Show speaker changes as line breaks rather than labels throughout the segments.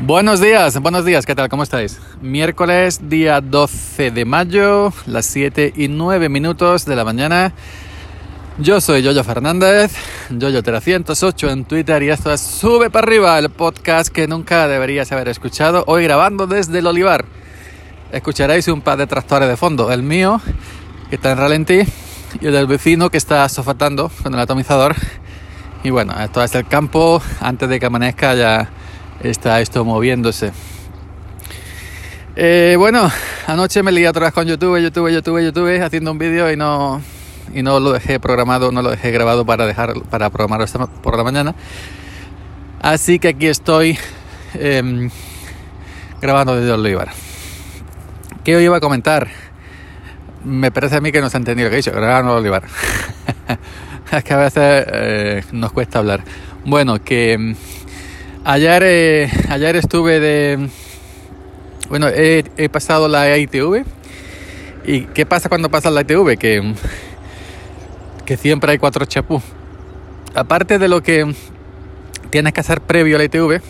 Buenos días, buenos días, ¿qué tal? ¿Cómo estáis? Miércoles, día 12 de mayo, las 7 y 9 minutos de la mañana. Yo soy Yoyo Fernández, Yoyo308 en Twitter y esto es Sube para arriba, el podcast que nunca deberías haber escuchado, hoy grabando desde el Olivar. Escucharéis un par de tractores de fondo, el mío, que está en ralentí, y el del vecino, que está sofatando con el atomizador. Y bueno, esto es el campo, antes de que amanezca ya está esto moviéndose. Eh, bueno, anoche me lié otra vez con YouTube, YouTube, YouTube, YouTube, haciendo un vídeo y no, y no lo dejé programado, no lo dejé grabado para dejar para programarlo por la mañana. Así que aquí estoy eh, grabando desde Olivar. ¿Qué os iba a comentar? Me parece a mí que no se ha entendido lo que he dicho, grabando Olivar. es que a veces eh, nos cuesta hablar. Bueno, que em, Ayer, eh, ayer estuve de... Bueno, he, pasado la ITV. ¿Y qué pasa cuando pasa la ITV? Que, que siempre hay cuatro chapú. Aparte de lo que tienes que hacer previo a la ITV,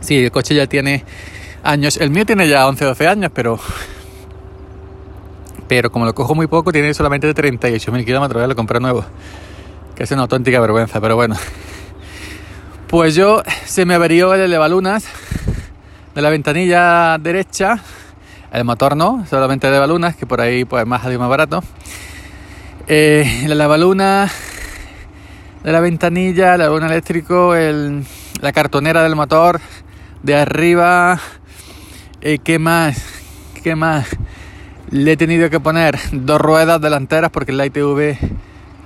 sí, el coche ya tiene años. El mío tiene ya 11, 12 años, pero pero como lo cojo muy poco, tiene solamente 38.000 kilómetros, ya lo compré nuevo. Que es una auténtica vergüenza, pero bueno. Pues yo se me averió el elevalunas de la ventanilla derecha, el motor no, solamente el elevalunas, que por ahí pues más y más barato. Eh, el elevaluna de la ventanilla, el elevaluna eléctrico, el, la cartonera del motor de arriba. Eh, ¿Qué más? ¿Qué más? Le he tenido que poner dos ruedas delanteras porque la ITV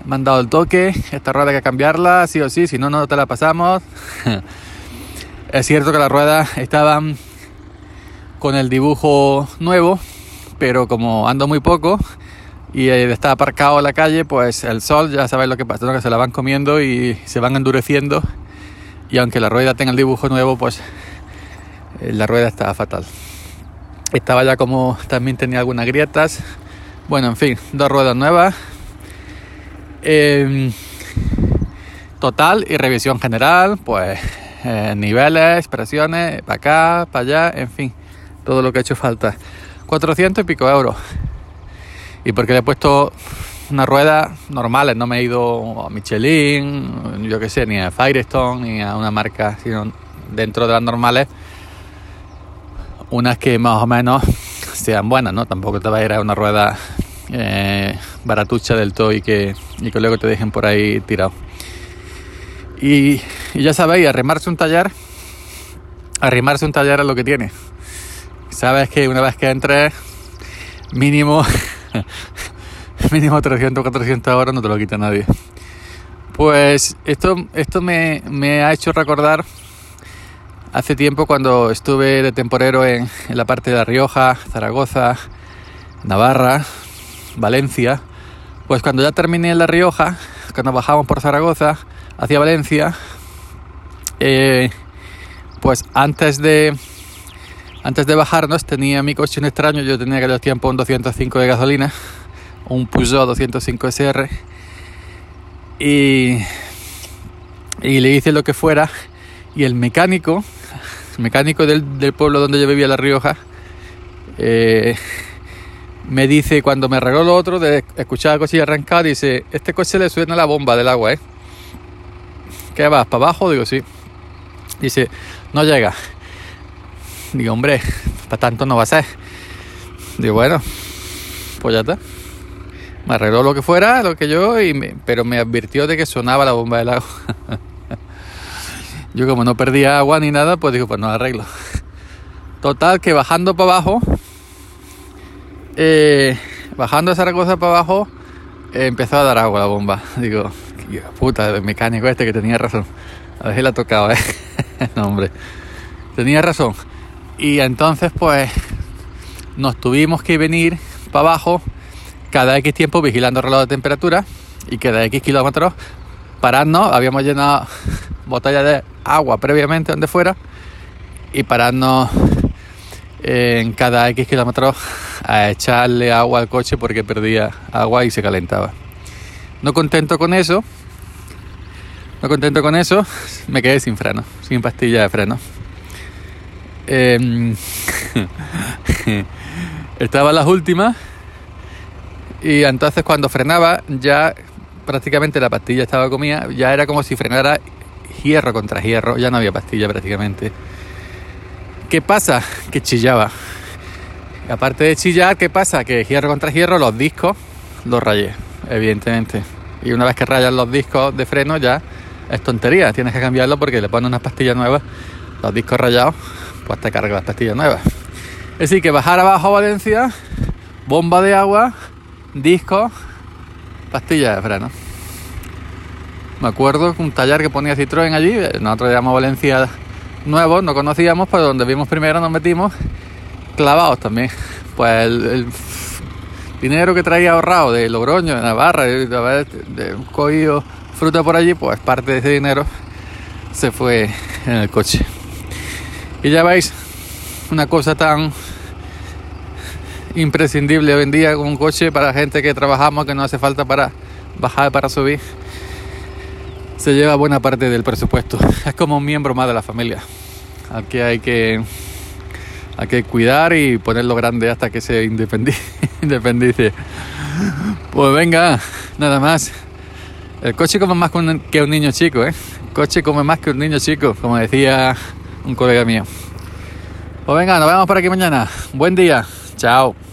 me han dado el toque, esta rueda hay que cambiarla, sí o sí, si no, no te la pasamos. es cierto que las ruedas estaban con el dibujo nuevo, pero como ando muy poco y está aparcado en la calle, pues el sol, ya sabéis lo que pasa, que se la van comiendo y se van endureciendo. Y aunque la rueda tenga el dibujo nuevo, pues eh, la rueda está fatal. Estaba ya como también tenía algunas grietas. Bueno, en fin, dos ruedas nuevas, Em, total y revisión general, pues eh, niveles, presiones, para acá, para allá, en fin, todo lo que ha hecho falta. 400 y pico euros. Y porque le he puesto unas ruedas normales, no me he ido a Michelin, yo que sé, ni a Firestone, ni a una marca, sino dentro de las normales, unas que más o menos sean buenas, ¿no? Tampoco te va a ir a una rueda eh, baratucha del todo y que, y que luego te dejen por ahí tirado. Y, ya sabéis, arrimarse un tallar, arrimarse un tallar es lo que tiene. Sabes que una vez que entres, mínimo, mínimo 300 400 horas no te lo quita nadie. Pues esto, esto me, me ha hecho recordar hace tiempo cuando estuve de temporero en, en la parte de La Rioja, Zaragoza, Navarra, Valencia, pues cuando ya terminé en La Rioja, cuando bajamos por Zaragoza hacia Valencia, eh, pues antes de antes de bajarnos tenía mi coche un extraño, yo tenía aquel tiempo un 205 de gasolina, un Peugeot 205 SR y, y le hice lo que fuera y el mecánico, el mecánico del, pueblo donde yo vivía, La Rioja, eh, me dice, cuando me arregló lo otro, de escuchar el coche arrancar, dice, este coche le suena la bomba del agua, ¿eh? ¿Qué vas? ¿Para abajo? Digo, sí. Dice, no llega. Digo, hombre, para tanto no va a ser. Digo, bueno, pues ya está. Me arregló lo que fuera, lo que yo, y pero me advirtió de que sonaba la bomba del agua. yo como no perdía agua ni nada, pues digo, pues no arreglo. Total, que bajando para abajo, eh, bajando cosa para abajo, eh, empezó a dar agua la bomba. Digo, puta, el mecánico este que tenía razón. A ver si la tocaba, ¿eh? no, hombre. Tenía razón. Y entonces, pues, nos tuvimos que venir para abajo cada X tiempo vigilando el reloj de temperatura y cada X kilómetros pararnos. Habíamos llenado botellas de agua previamente donde fuera y pararnos en cada X kilómetros a echarle agua al coche porque perdía agua y se calentaba. No contento con eso, no contento con eso, me quedé sin freno, sin pastilla de freno. em, estaba las últimas y entonces cuando frenaba ya prácticamente la pastilla estaba comida, ya era como si frenara hierro contra hierro, ya no había pastilla prácticamente. ¿Qué pasa? Que chillaba. aparte de chillar, ¿qué pasa? Que hierro contra hierro los discos los rayé, evidentemente. Y una vez que rayas los discos de freno ya es tontería, tienes que cambiarlo porque le pones unas pastillas nuevas, los discos rayados, pues te cargas las pastillas nuevas. Es decir, que bajar abajo Valencia, bomba de agua, disco, pastillas de freno. Me acuerdo un taller que ponía Citroën allí, nosotros llamamos Valencia nuevo, no conocíamos, pero donde vimos primero nos metimos clavados también. Pues el dinero que traía ahorrado de Logroño, de Navarra, de haber cogido fruta por allí, pues parte de ese dinero se fue en el coche. Y ya veis, una cosa tan imprescindible hoy en día un coche para gente que trabajamos, que no hace falta para bajar, para subir, se lleva buena parte del presupuesto. Es como un miembro más de la familia, al que hay que hay que cuidar y ponerlo grande hasta que se independice. Pues venga, nada más. El coche come más que un, niño chico, ¿eh? El coche come más que un niño chico, como decía un colega mío. Pues venga, nos vemos por aquí mañana. Buen día. Chao.